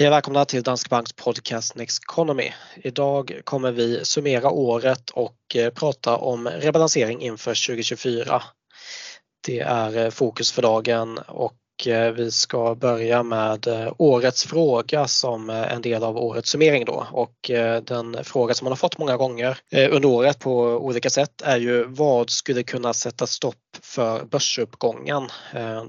Hej och välkomna till Danske Banks podcast Next Economy. Idag kommer vi summera året och eh, prata om rebalansering inför 2024. Det är eh, fokus för dagen och Eh, vi ska börja med eh, årets fråga som eh, en del av årets summering då och den fråga som man har fått många gånger under året på olika sätt är ju vad skulle kunna sätta stopp för börsuppgången?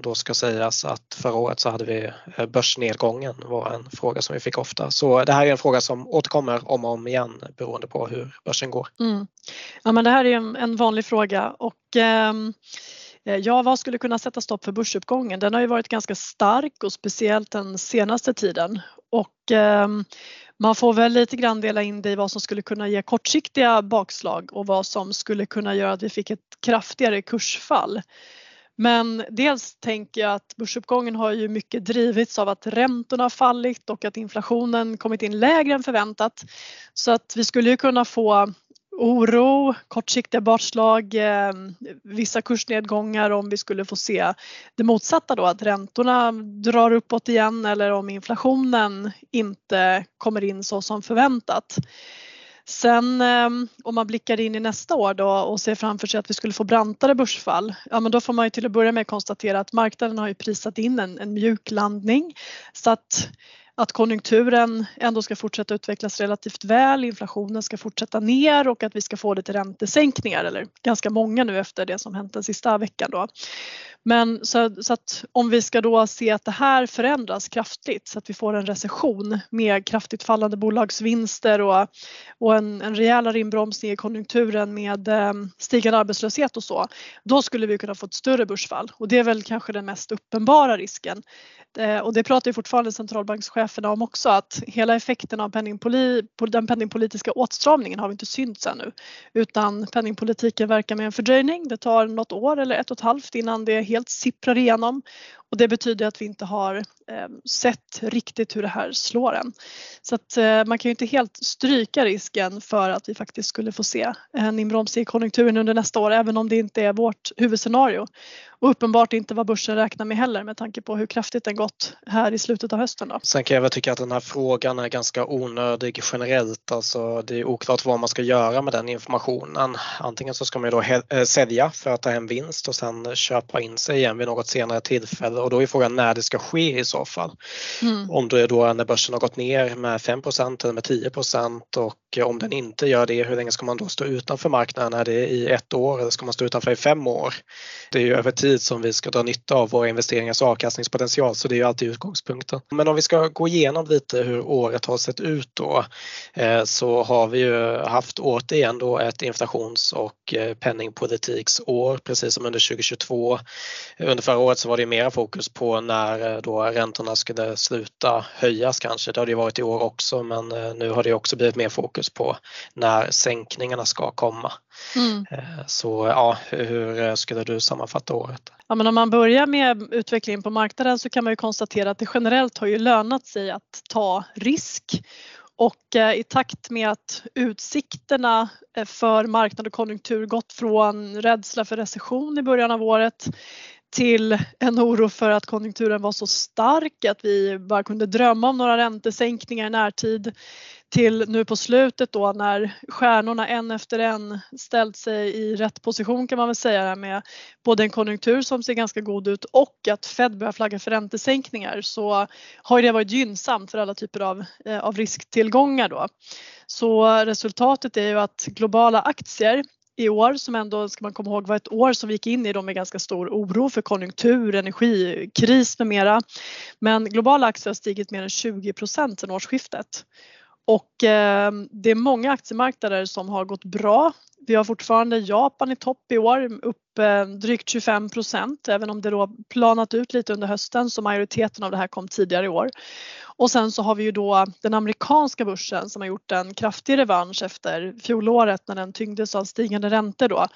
Då ska sägas att förra året så hade vi börsnedgången var en fråga som vi fick ofta. Så det här är en fråga som återkommer om och om igen beroende på hur börsen går. Mm. Ja men det här är en vanlig fråga och Eh, Eh, ja, vad skulle kunna sätta stopp för börsuppgången? Den har ju varit ganska stark och speciellt den senaste tiden och eh, man får väl lite grann dela in det i vad som skulle kunna ge kortsiktiga bakslag och vad som skulle kunna göra att vi fick ett kraftigare kursfall. Men dels tänker jag att börsuppgången har ju mycket drivits av att räntorna har fallit och att inflationen kommit in lägre än förväntat. Så att vi skulle ju kunna få oro, kortsiktiga bakslag, eh, vissa kursnedgångar om vi skulle få se det motsatta då att räntorna drar uppåt igen eller om inflationen inte kommer in så som förväntat. Sen eh, om man blickar in i nästa år då och ser framför sig att vi skulle få brantare börsfall, ja men då får man ju till att börja med konstatera att marknaden har ju prisat in en, en mjuk landning så att att konjunkturen ändå ska fortsätta utvecklas relativt väl, inflationen ska fortsätta ner och att vi ska få lite räntesänkningar eller ganska många nu efter det som hänt den sista veckan då. Men så, så, att om vi ska då se att det här förändras kraftigt så att vi får en recession med kraftigt fallande bolagsvinster och, och en, en rejälare inbromsning i konjunkturen med eh, stigande arbetslöshet och så. Då skulle vi kunna få ett större börsfall och det är väl kanske den mest uppenbara risken. Eh, och det pratar ju fortfarande centralbankscheferna om också att hela effekten av penningpoli, den penningpolitiska åtstramningen har vi inte synts ännu utan penningpolitiken verkar med en fördröjning. Det tar något år eller ett och ett halvt innan det helt sipprar igenom och det betyder att vi inte har Ehm, sett riktigt hur det här slår än. Så att eh, man kan ju inte helt stryka risken för att vi faktiskt skulle få se en inbromsning i konjunkturen under nästa år även om det inte är vårt huvudscenario. Och uppenbart inte vad börsen räknar med heller med tanke på hur kraftigt den gått här i slutet av hösten. Då. Sen kan jag väl tycka att den här frågan är ganska onödig generellt. Alltså det är oklart vad man ska göra med den informationen. Antingen så ska man ju då eh, sälja för att ta hem vinst och sen köpa in sig igen vid något senare tillfälle och då är frågan när det ska ske i så fall. Mm. Om det är då när börsen har gått ner med 5% eller med 10% och om den inte gör det, hur länge ska man då stå utanför marknaden? Är det i ett år eller ska man stå utanför i fem år? Det är ju över tid som vi ska dra nytta av våra investeringars avkastningspotential så det är ju alltid utgångspunkten. Men om vi ska gå igenom lite hur året har sett ut då eh, så har vi ju haft återigen då ett inflations och eh, penningpolitiksår precis som under 2022. Under förra året så var det mera fokus på när eh, då räntorna skulle sluta höjas kanske. Det har det varit i år också men nu har det också blivit mer fokus på när sänkningarna ska komma. Mm. Eh, så ja, hur skulle du sammanfatta året? Ja, men om man börjar med utvecklingen på marknaden så kan man ju konstatera att det generellt har ju lönat sig att ta risk och eh, i takt med att utsikterna eh, för marknad och konjunktur gått från rädsla för recession i början av året till en oro för att konjunkturen var så stark att vi bara kunde drömma om några räntesänkningar i närtid till nu på slutet då när stjärnorna en efter en ställt sig i rätt position kan man väl säga med både en konjunktur som ser ganska god ut och att Fed börjar flagga för räntesänkningar så har det varit gynnsamt för alla typer av, eh, av risktillgångar då. Så resultatet är ju att globala aktier i år som ändå ska man komma ihåg var ett år som vi gick in i då med ganska stor oro för konjunktur, energikris med mera. Men globala aktier har stigit mer än 20 procent sedan årsskiftet. Och eh, det är många aktiemarknader som har gått bra. Vi har fortfarande Japan i topp i år, upp eh, drygt 25 procent, även om det då planat ut lite under hösten så majoriteten av det här kom tidigare i år. Och sen så har vi ju då den amerikanska börsen som har gjort en kraftig revansch efter fjolåret när den tyngdes av stigande räntor då.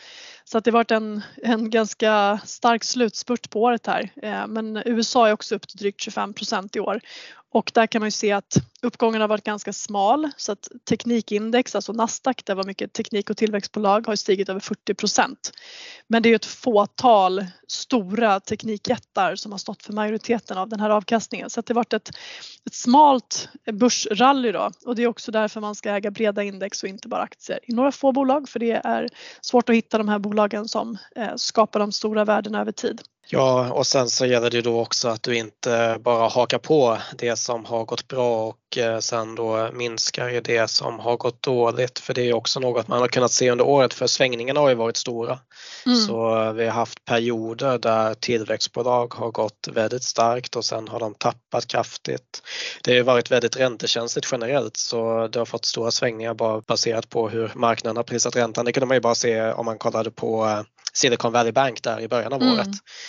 Så att det har varit en, en ganska stark slutspurt på året här. Eh, men USA är också upp till drygt 25 procent i år Och där kan man ju se att uppgången har varit ganska smal så att teknikindex, alltså Nasdaq, där var mycket teknik och tillväxt tillväxtbolag, har stigit över 40 procent. Men det är ett fåtal stora teknikjättar som har stått för majoriteten av den här avkastningen. Så det har varit ett, ett smalt börsrally då och det är också därför man ska äga breda index och inte bara aktier i några få bolag för det är svårt att hitta de här bolagen som eh, skapar de stora värdena över tid. Ja, och sen så gäller det då också att du inte bara hakar på det som har gått bra och eh, sen då minskar i det som har gått dåligt. För det är också något man har kunnat se under året för svängningarna har ju varit stora. Mm. Så vi har haft perioder där tillväxtbolag har gått väldigt starkt och sen har de tappat kraftigt. Det har varit väldigt räntekänsligt generellt så det har fått stora svängningar bara baserat på hur marknaden har prisat räntan. Det kunde man ju bara se om man kollade på eh, Silicon Valley Bank där i början av mm. året.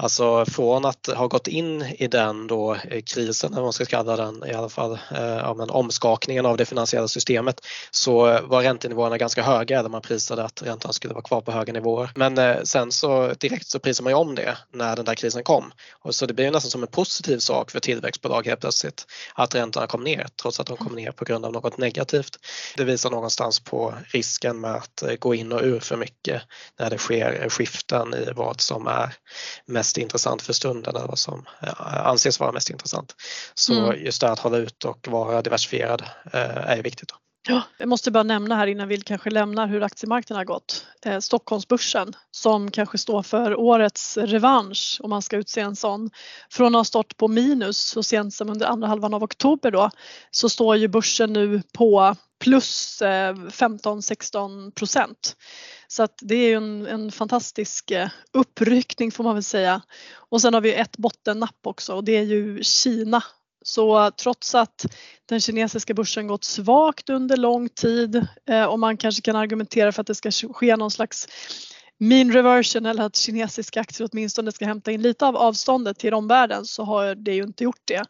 Alltså från att ha gått in i den då eh, krisen, eller man ska kalla den i alla fall, eh, ja, men omskakningen av det finansiella systemet så var räntenivåerna ganska höga där man prisade att räntan skulle vara kvar på höga nivåer. Men eh, sen så direkt så prisar man ju om det när den där krisen kom. Och så det blir ju nästan som en positiv sak för tillväxtbolag helt plötsligt att räntorna kom ner trots att de kom ner på grund av något negativt. Det visar någonstans på risken med att gå in och ur för mycket när det sker skiften i vad som är mest mest intressant för stunden eller vad som anses vara mest intressant. Så mm. just det att hålla ut och vara diversifierad eh, är viktigt. Då. Jag måste bara nämna här innan vi kanske lämnar hur aktiemarknaden har gått. Eh, Stockholmsbörsen som kanske står för årets revansch om man ska utse en sån. Från att ha stått på minus så sent som under andra halvan av oktober då så står ju börsen nu på plus eh, 15-16 procent. Så att det är ju en, en fantastisk eh, uppryckning får man väl säga. Och sen har vi ett bottennapp också och det är ju Kina så trots att den kinesiska börsen gått svagt under lång tid eh, och man kanske kan argumentera för att det ska ske någon slags mean reversion eller att kinesiska aktier åtminstone ska hämta in lite av avståndet till omvärlden så har det ju inte gjort det.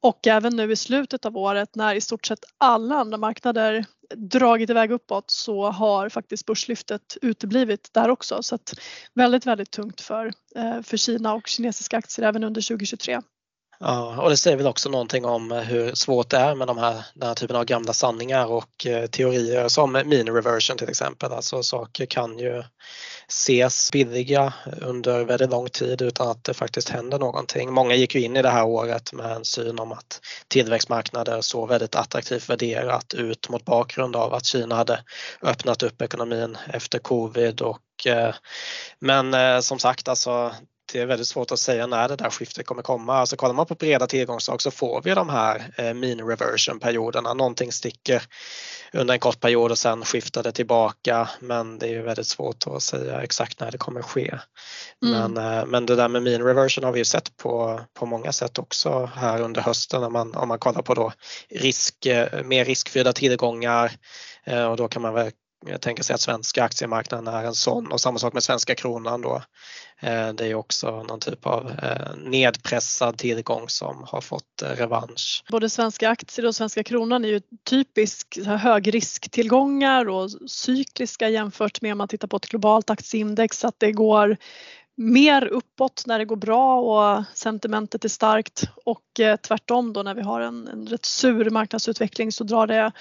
Och även nu i slutet av året när i stort sett alla andra marknader dragit iväg uppåt så har faktiskt börslyftet uteblivit där också. Så att väldigt, väldigt tungt för, eh, för Kina och kinesiska aktier även under 2023. Ja, och det säger väl också någonting om eh, hur svårt det är med de här, den här typen av gamla sanningar och eh, teorier som mean reversion till exempel. Alltså saker kan ju ses billiga under väldigt lång tid utan att det faktiskt händer någonting. Många gick ju in i det här året med en syn om att tillväxtmarknader såg väldigt attraktivt värderat ut mot bakgrund av att Kina hade öppnat upp ekonomin efter covid och eh, men som sagt alltså det är väldigt svårt att säga när det där skiftet kommer komma. Alltså kollar man på breda tillgångsslag så får vi de här eh, mean reversion perioderna. Någonting sticker under en kort period och sen skiftar det tillbaka men det är ju väldigt svårt att säga exakt när det kommer ske. Mm. Men, eh, men det där med mean reversion har vi ju sett på, på många sätt också här under hösten om man, om man kollar på då risk, eh, mer riskfyllda tillgångar och då kan man väl jag tänker sig att svenska aktiemarknaden är en sån och samma sak med svenska kronan då. Eh, det är också någon typ av eh, nedpressad tillgång som har fått eh, revansch. Både svenska aktier och svenska kronan är ju typiskt högrisktillgångar och cykliska jämfört med om man tittar på ett globalt aktieindex att det går mer uppåt när det går bra och sentimentet är starkt och eh, tvärtom då när vi har en, en rätt sur marknadsutveckling så drar det,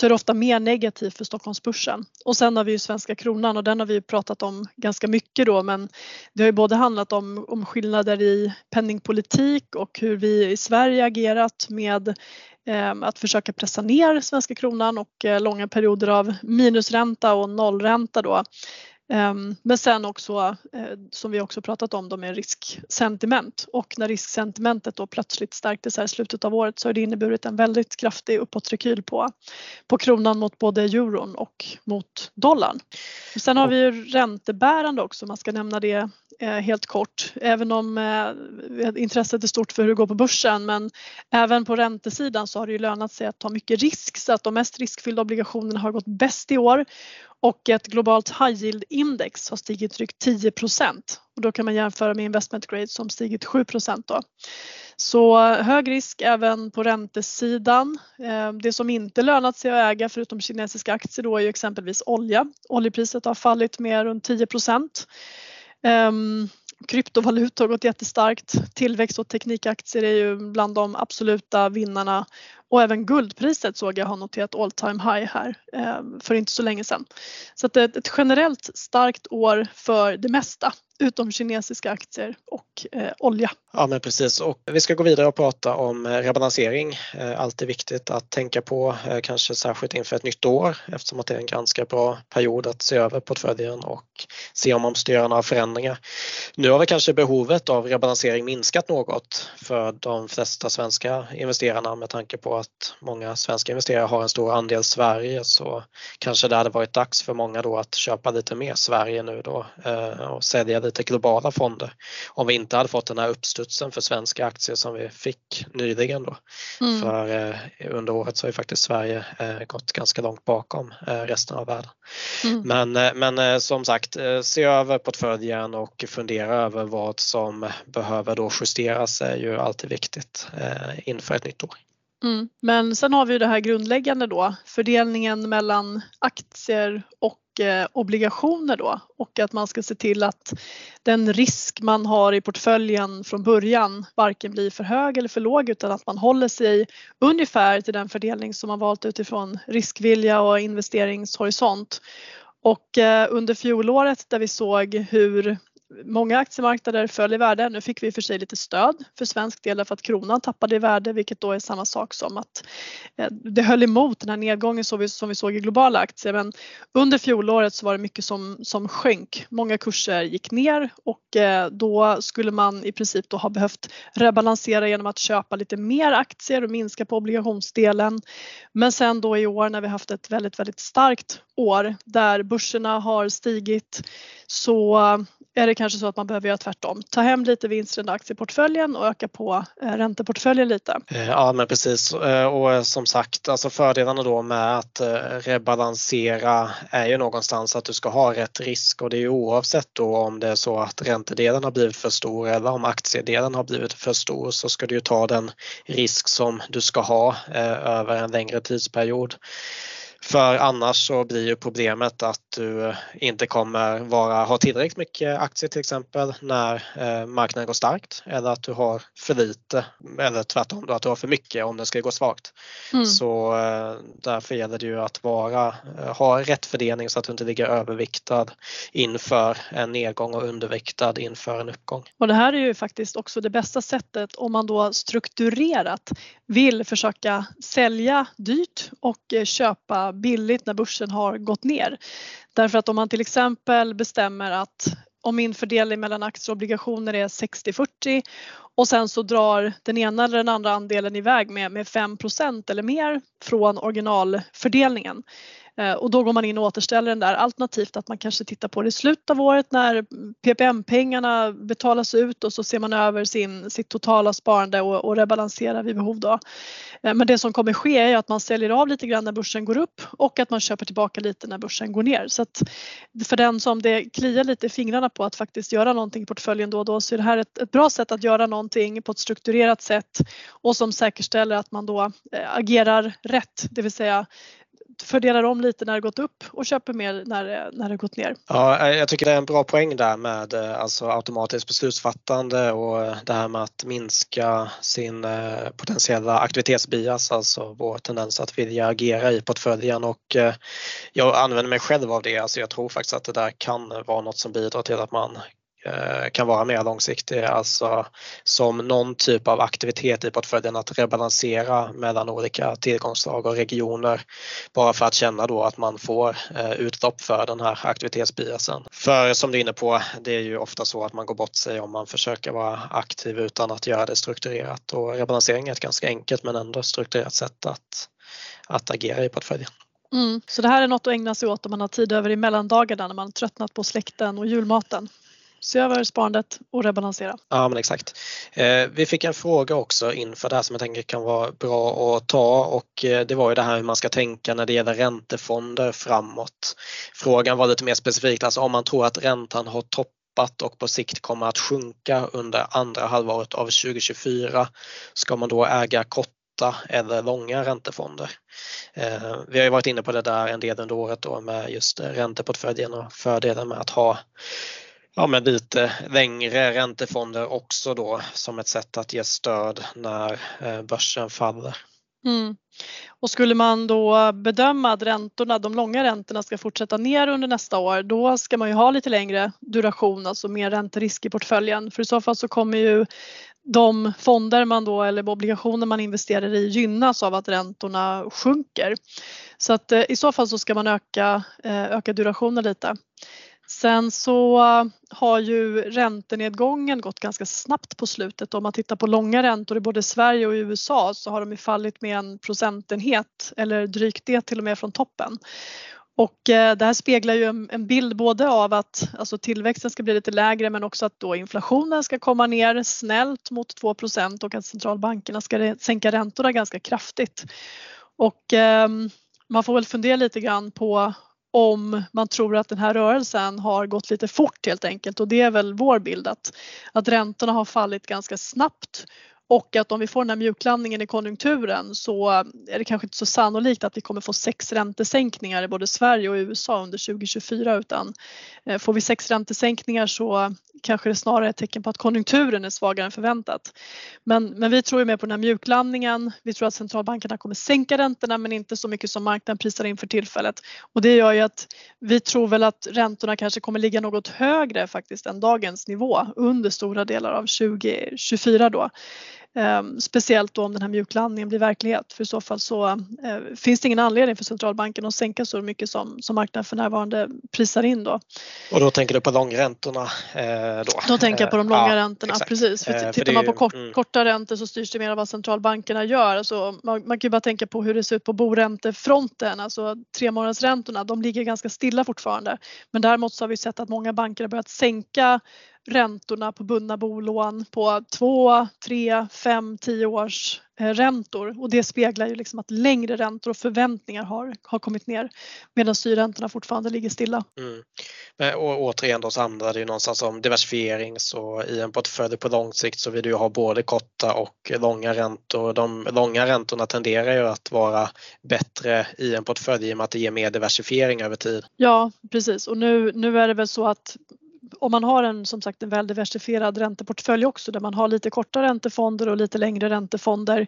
så är det ofta mer negativt för Stockholmsbörsen. Och sen har vi ju svenska kronan och den har vi pratat om ganska mycket då men det har ju både handlat om, om skillnader i penningpolitik och hur vi i Sverige agerat med ehm, att försöka pressa ner svenska kronan och eh, långa perioder av minusränta och nollränta då Ehm, men sen också eh, som vi också pratat om de med risksentiment och när risksentimentet då plötsligt stärktes här i slutet av året så har det inneburit en väldigt kraftig uppåtrekyl på, på kronan mot både euron och mot dollarn. Sen har vi ju räntebärande också, man ska nämna det Eh, helt kort, även om eh, intresset är stort för hur det går på börsen men även på räntesidan så har det ju lönat sig att ta mycket risk så att de mest riskfyllda obligationerna har gått bäst i år och ett globalt high yield index har stigit drygt 10 och då kan man jämföra med investment grade som stigit 7 då. Så hög risk även på räntesidan. Eh, det som inte lönat sig att äga förutom kinesiska aktier då är ju exempelvis olja. Oljepriset har fallit med runt 10 Um, kryptovalutor har gått jättestarkt. Tillväxt och teknikaktier är ju bland de absoluta vinnarna och även guldpriset såg jag har noterat all time high här eh, för inte så länge sedan. Så att det är ett generellt starkt år för det mesta utom kinesiska aktier och eh, olja. Ja men precis och vi ska gå vidare och prata om eh, rebalansering. Eh, alltid viktigt att tänka på, eh, kanske särskilt inför ett nytt år eftersom att det är en ganska bra period att se över portföljen och se om man måste göra några förändringar. Nu har vi kanske behovet av rebalansering minskat något för de flesta svenska investerarna med tanke på att många svenska investerare har en stor andel Sverige så kanske det hade varit dags för många då att köpa lite mer Sverige nu då eh, och sälja lite globala fonder. Om vi inte hade fått den här uppstudsen för svenska aktier som vi fick nyligen då. Mm. För eh, under året så har ju faktiskt Sverige eh, gått ganska långt bakom resten av världen. Mm. Men, men som sagt, se över portföljen och fundera över vad som behöver då justeras är ju alltid viktigt inför ett nytt år. Mm. Men sen har vi det här grundläggande då, fördelningen mellan aktier och eh, obligationer då och att man ska se till att den risk man har i portföljen från början varken blir för hög eller för låg utan att man håller sig ungefär till den fördelning som man valt utifrån riskvilja och investeringshorisont. Och eh, under fjolåret där vi såg hur många aktiemarknader föll i värde. Nu fick vi för sig lite stöd för svensk del därför att kronan tappade i värde vilket då är samma sak som att eh, det höll emot den här nedgången som vi, som vi såg i globala aktier. Men under fjolåret så var det mycket som, som sjönk. Många kurser gick ner och eh, då skulle man i princip då ha behövt rebalansera genom att köpa lite mer aktier och minska på obligationsdelen. Men sen då i år när vi haft ett väldigt, väldigt starkt år där börserna har stigit så är det kanske så att man behöver göra tvärtom. Ta hem lite vinster i aktieportföljen och öka på eh, ränteportföljen lite. Eh, ja men precis eh, och som sagt alltså fördelarna då med att rebalansera är ju någonstans att du ska ha rätt risk och det är ju oavsett då om det är så att räntedelen har blivit för stor eller om aktiedelen har blivit för stor så ska du ju ta den risk som du ska ha över en längre tidsperiod. För annars så blir ju problemet att du inte kommer vara, ha tillräckligt mycket aktier till exempel när eh, marknaden går starkt eller att du har för lite eller tvärtom då, att du har för mycket om den ska gå svagt. Mm. Så eh, därför gäller det ju att vara, eh, ha rätt fördelning så att du inte ligger överviktad inför en nedgång och underviktad inför en uppgång. Och det här är ju faktiskt också det bästa sättet om man då strukturerat vill försöka sälja dyrt och köpa billigt när börsen har gått ner. Därför att om man till exempel bestämmer att om min fördelning mellan aktier och obligationer är 60-40 och sen så drar den ena eller den andra andelen iväg med, med 5% eller mer från originalfördelningen eh, och då går man in och återställer den där alternativt att man kanske tittar på det i slutet av året när PPM-pengarna betalas ut och så ser man över sin, sitt totala sparande och, och rebalanserar vid behov då. Eh, men det som kommer ske är att man säljer av lite grann när börsen går upp och att man köper tillbaka lite när börsen går ner. Så att för den som det kliar lite i fingrarna på att faktiskt göra någonting i portföljen då och då så är det här ett, ett bra sätt att göra någonting på ett strukturerat sätt och som säkerställer att man då eh, agerar rätt, det vill säga fördelar om lite när det gått upp och köper mer när det, när det gått ner. Ja, eh, jag tycker det är en bra poäng där med alltså automatiskt beslutsfattande och det här med att minska sin potentiella aktivitetsbias, alltså vår tendens att vilja agera i portföljen och jag använder mig själv av det, alltså jag tror faktiskt att det där kan vara något som bidrar till att man Eh, kan vara mer långsiktig, alltså som någon typ av aktivitet i portföljen att rebalansera mellan olika tillgångsslag och regioner bara för att känna då att man får eh, utlopp för den här aktivitetsbiasen. För som du är inne på, det är ju ofta så att man går bort sig om man försöker vara aktiv utan att göra det strukturerat och rebalansering är ett ganska enkelt men ändå strukturerat sätt att, att agera i portföljen. Mm, så det här är något att ägna sig åt om man har tid över i mellandagarna när man tröttnat på släkten och julmaten se över sparandet och rebalansera. Ja men exakt. Eh, vi fick en fråga också inför det här som jag tänker kan vara bra att ta och eh, det var ju det här hur man ska tänka när det gäller räntefonder framåt. Frågan var lite mer specifikt, alltså om man tror att räntan har toppat och på sikt kommer att sjunka under andra halvåret av 2024 ska man då äga korta eller långa räntefonder. Eh, vi har ju varit inne på det där en del under året då med just ränteportföljen och fördelen med att ha Ja men lite längre räntefonder också då som ett sätt att ge stöd när eh, börsen faller. Mm. Och skulle man då bedöma att räntorna, de långa räntorna ska fortsätta ner under nästa år, då ska man ju ha lite längre duration, alltså mer ränterisk i portföljen. För i så fall så kommer ju de fonder man då eller obligationer man investerar i gynnas av att räntorna sjunker. Så att eh, i så fall så ska man öka, eh, öka durationen lite. Sen så äh, har ju räntenedgången gått ganska snabbt på slutet. Om man tittar på långa räntor i både Sverige och USA så har de ju fallit med en procentenhet eller drygt det till och med från toppen. Och äh, det här speglar ju en bild både av att alltså tillväxten ska bli lite lägre men också att då inflationen ska komma ner snällt mot 2% och att centralbankerna ska sänka räntorna ganska kraftigt. Och ähm, man får väl fundera lite grann på om man tror att den här rörelsen har gått lite fort helt enkelt. Och det är väl vår bild att, att räntorna har fallit ganska snabbt och att om vi får den här mjuklandningen i konjunkturen så är det kanske inte så sannolikt att vi kommer få sex räntesänkningar i både Sverige och USA under 2024 utan eh, får vi sex räntesänkningar så kanske det snarare är ett tecken på att konjunkturen är svagare än förväntat. Men, men vi tror ju mer på den här mjuklandningen. Vi tror att centralbankerna kommer sänka räntorna men inte så mycket som marknaden prisar in för tillfället. Och det gör ju att vi tror väl att räntorna kanske kommer ligga något högre faktiskt än dagens nivå under stora delar av 2024 då. Ehm, speciellt om den här mjuklandningen blir verklighet för i så fall så eh, finns det ingen anledning för centralbanken att sänka så mycket som, som marknaden för närvarande prisar in då. Och då tänker du på långräntorna? Eh, då? då tänker jag på de långa ja, räntorna, exakt. precis. För eh, tittar för man på kort, mm. korta räntor så styrs det mer av vad centralbankerna gör. Alltså, man, man kan ju bara tänka på hur det ser ut på boräntefronten, alltså tremånadersräntorna, de ligger ganska stilla fortfarande. Men däremot så har vi sett att många banker har börjat sänka räntorna på bundna bolån på 2, 3, 5, 10 års eh, räntor och det speglar ju liksom att längre räntor och förväntningar har, har kommit ner medan styrräntorna fortfarande ligger stilla. Mm. Men, och återigen då så handlar det ju någonstans om diversifiering så i en portfölj på lång sikt så vill du ha både korta och långa räntor. De långa räntorna tenderar ju att vara bättre i en portfölj i och med att det ger mer diversifiering över tid. Ja precis och nu, nu är det väl så att om man har en som sagt en väl diversifierad ränteportfölj också där man har lite korta räntefonder och lite längre räntefonder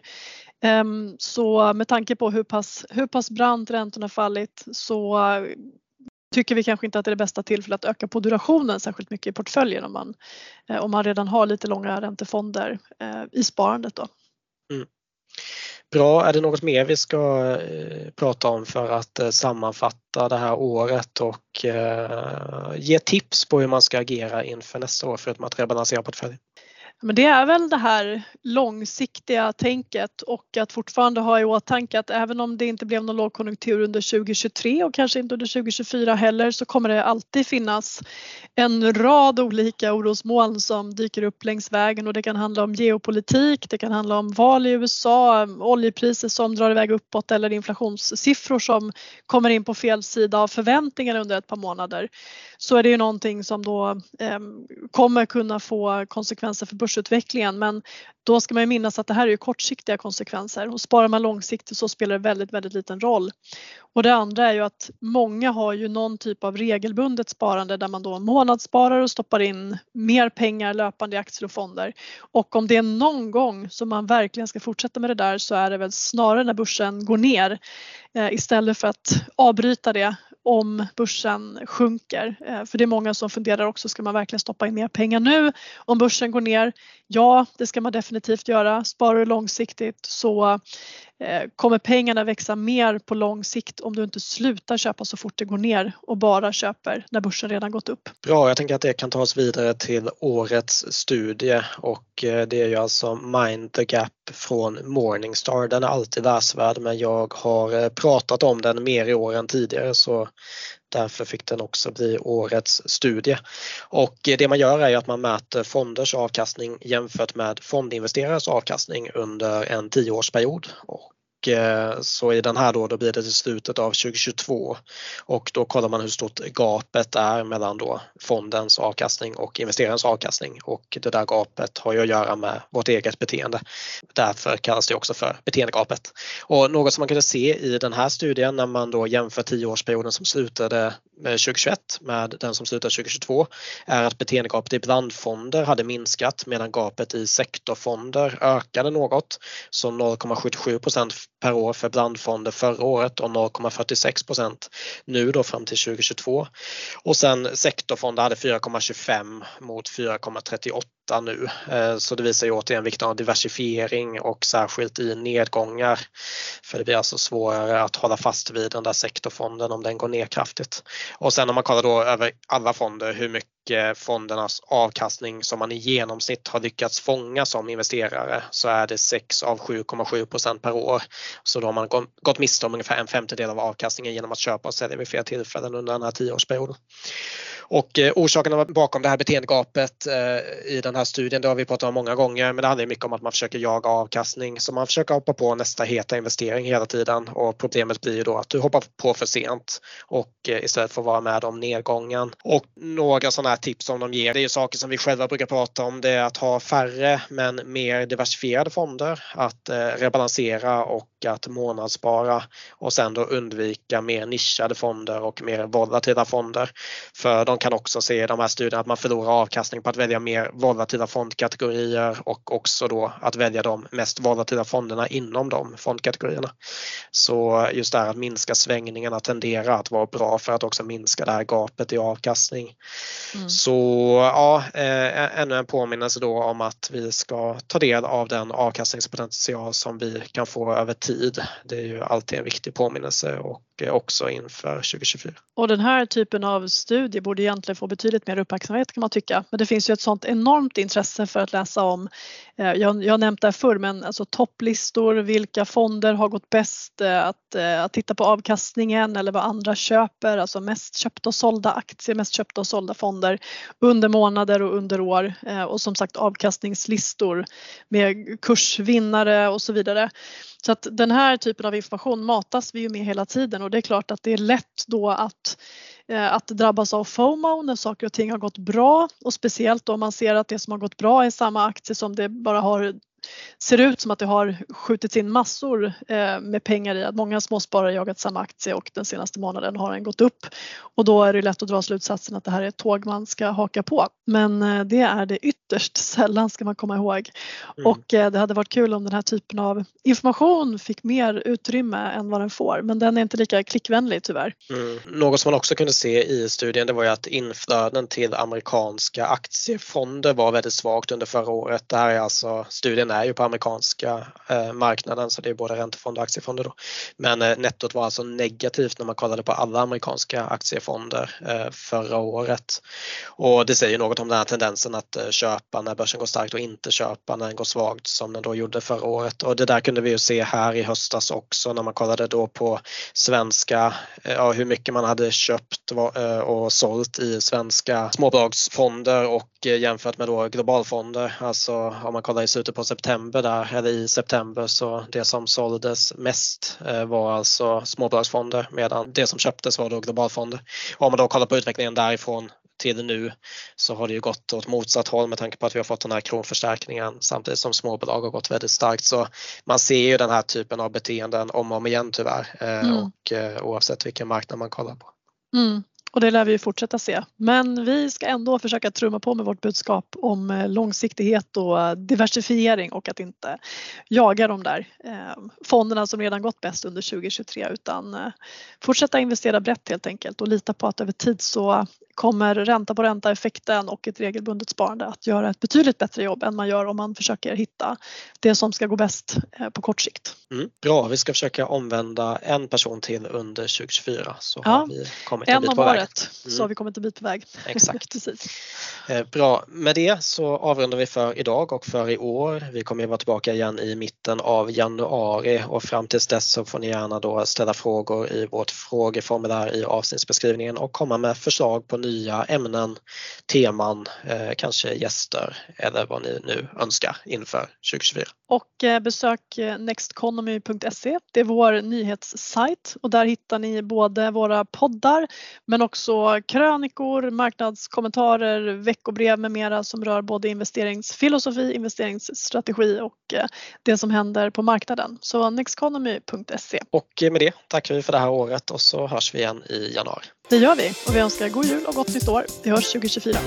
ehm, så med tanke på hur pass, hur pass brant räntorna fallit så tycker vi kanske inte att det är det bästa tillfället att öka på durationen särskilt mycket i portföljen om man, eh, om man redan har lite långa räntefonder eh, i sparandet. Då. Mm. Bra, är det något mer vi ska eh, prata om för att eh, sammanfatta det här året och eh, ge tips på hur man ska agera inför nästa år förutom att rebalansera portföljen? Men det är väl det här långsiktiga tänket och att fortfarande ha i åtanke att även om det inte blev någon lågkonjunktur under 2023 och kanske inte under 2024 heller så kommer det alltid finnas en rad olika orosmoln som dyker upp längs vägen och det kan handla om geopolitik, det kan handla om val i USA, oljepriser som drar iväg uppåt eller inflationssiffror som kommer in på fel sida av förväntningarna under ett par månader. Så är det ju någonting som då eh, kommer kunna få konsekvenser för börsutvecklingen men då ska man ju minnas att det här är ju kortsiktiga konsekvenser och sparar man långsiktigt så spelar det väldigt, väldigt liten roll. Och det andra är ju att många har ju någon typ av regelbundet sparande där man då månadssparar och stoppar in mer pengar löpande i aktier och fonder. Och om det är någon gång som man verkligen ska fortsätta med det där så är det väl snarare när börsen går ner eh, istället för att avbryta det om börsen sjunker. Eh, för det är många som funderar också, ska man verkligen stoppa in mer pengar nu om börsen går ner? Ja, det ska man definitivt göra. Sparar du långsiktigt så Eh, kommer pengarna växa mer på lång sikt om du inte slutar köpa så fort det går ner och bara köper när börsen redan gått upp? Bra, jag tänker att det kan ta oss vidare till årets studie och eh, det är ju alltså Mind the Gap från Morningstar. Den är alltid läsvärd men jag har eh, pratat om den mer i år än tidigare så Därför fick den också bli årets studie. Och eh, det man gör är att man mäter fonders avkastning jämfört med fondinvesterares avkastning under en tioårsperiod. Och Eh, så i den här då, då blir det till slutet av 2022 och då kollar man hur stort gapet är mellan då fondens avkastning och investerarens avkastning och det där gapet har ju att göra med vårt eget beteende. Därför kallas det också för beteendegapet. Och något som man kunde se i den här studien när man då jämför tioårsperioden som slutade 2021 med den som slutade 2022 är att beteendegapet i blandfonder hade minskat medan gapet i sektorfonder ökade något. Så 0,77 per år för blandfonder förra året och 0,46 nu då fram till 2022. Och sen sektorfonder hade 4,25 mot 4,38 nu. Eh, så det visar ju återigen vikten av diversifiering och särskilt i nedgångar. För det blir alltså svårare att hålla fast vid den där sektorfonden om den går ner kraftigt. Och sen om man kollar då över alla fonder hur mycket Eh, fondernas avkastning som man i genomsnitt har lyckats fånga som investerare så är det 6 av 7,7% per år. Så då har man gått miste om ungefär en femtedel av avkastningen genom att köpa och sälja vid flera tillfällen under den här tioårsperioden. Och eh, orsakerna bakom det här beteendegapet eh, i den här studien, det har vi pratat om många gånger, men det handlar mycket om att man försöker jaga avkastning så man försöker hoppa på nästa heta investering hela tiden och problemet blir ju då att du hoppar på för sent och istället får vara med om nedgången. Och några sådana här tips som de ger, det är ju saker som vi själva brukar prata om, det är att ha färre men mer diversifierade fonder, att eh, rebalansera och att månadsspara och sen då undvika mer nischade fonder och mer volatila fonder. För de kan också se i de här studierna att man förlorar avkastning på att välja mer volatila fondkategorier och också då att välja de mest volatila fonderna inom de fondkategorierna. Så just det här att minska svängningarna tenderar att vara bra för att också minska det här gapet i avkastning. Mm. Mm. Så ja, eh, ännu en påminnelse då om att vi ska ta del av den avkastningspotential som vi kan få över tid. Det är ju alltid en viktig påminnelse och Eh, också inför 2024. Och den här typen av studie borde egentligen få betydligt mer uppmärksamhet kan man tycka. Men det finns ju ett sånt enormt intresse för att läsa om, eh, jag, jag har nämnt det här förr, men alltså topplistor, vilka fonder har gått bäst, eh, att, att titta på avkastningen eller vad andra köper, alltså mest köpta och sålda aktier, mest köpta och sålda fonder under månader och under år och som sagt avkastningslistor med kursvinnare och så vidare. Så att den här typen av information matas vi ju med hela tiden och det är klart att det är lätt då att Eh, att drabbas av FOMO när saker och ting har gått bra. Och speciellt om man ser att det som har gått bra är samma aktie som det bara har ser ut som att det har skjutits in massor eh, med pengar i att många småsparare jagat samma aktie och den senaste månaden har den gått upp och då är det lätt att dra slutsatsen att det här är ett tåg man ska haka på. Men eh, det är det ytterst sällan ska man komma ihåg mm. och eh, det hade varit kul om den här typen av information fick mer utrymme än vad den får men den är inte lika klickvänlig tyvärr. Mm. Något som man också kunde se i studien det var ju att inflöden till amerikanska aktiefonder var väldigt svagt under förra året. Det här är alltså studien är ju på amerikanska eh, marknaden så det är både räntefonder och aktiefonder då. Men eh, nettot var alltså negativt när man kollade på alla amerikanska aktiefonder eh, förra året. Och det säger något om den här tendensen att eh, köpa när börsen går starkt och inte köpa när den går svagt som den då gjorde förra året. Och det där kunde vi ju se här i höstas också när man kollade då på svenska, eh, ja, hur mycket man hade köpt eh, och sålt i svenska småbolagsfonder och jämfört med då globalfonder. Alltså om man kollar i slutet på september där, eller i september, så det som såldes mest eh, var alltså småbolagsfonder medan det som köptes var då globalfonder. Om man då kollar på utvecklingen därifrån till nu så har det ju gått åt motsatt håll med tanke på att vi har fått den här kronförstärkningen samtidigt som småbolag har gått väldigt starkt. Så man ser ju den här typen av beteenden om och om igen tyvärr eh, mm. och eh, oavsett vilken marknad man kollar på. Mm. Och det lär vi fortsätta se. Men vi ska ändå försöka trumma på med vårt budskap om eh, långsiktighet och eh, diversifiering och att inte jaga de där eh, fonderna som redan gått bäst under 2023 utan fortsätta investera brett helt enkelt och lita på att över tid så kommer ränta på ränta effekten och ett regelbundet sparande att göra ett betydligt bättre jobb än man gör om man försöker hitta det som ska gå bäst eh, på kort sikt. Mm, bra, vi ska försöka omvända en person till under 2024 så ja, har vi kommit en, en bit på väg. året mm. så har vi kommit en bit på väg. Exakt. Precis. Eh, bra, med det så avrundar vi för idag och för i år. Vi kommer att vara tillbaka igen i mitten av januari och fram tills dess så får ni gärna då ställa frågor i vårt frågeformulär i avsnittsbeskrivningen och komma med förslag på nya ämnen, teman, eh, kanske gäster eller vad ni nu önskar inför 2024. och eh, besök eh, nexteconomy.se. Det är vår nyhetssajt och där hittar ni både våra poddar men också krönikor, marknadskommentarer, veckobrev med mera som rör både investeringsfilosofi, investeringsstrategi och det som händer på marknaden. Så nexteconomy.se. Och med det tackar vi för det här året och så hörs vi igen i januari. Det gör vi och vi önskar god jul och gott nytt år. Vi hörs 2024.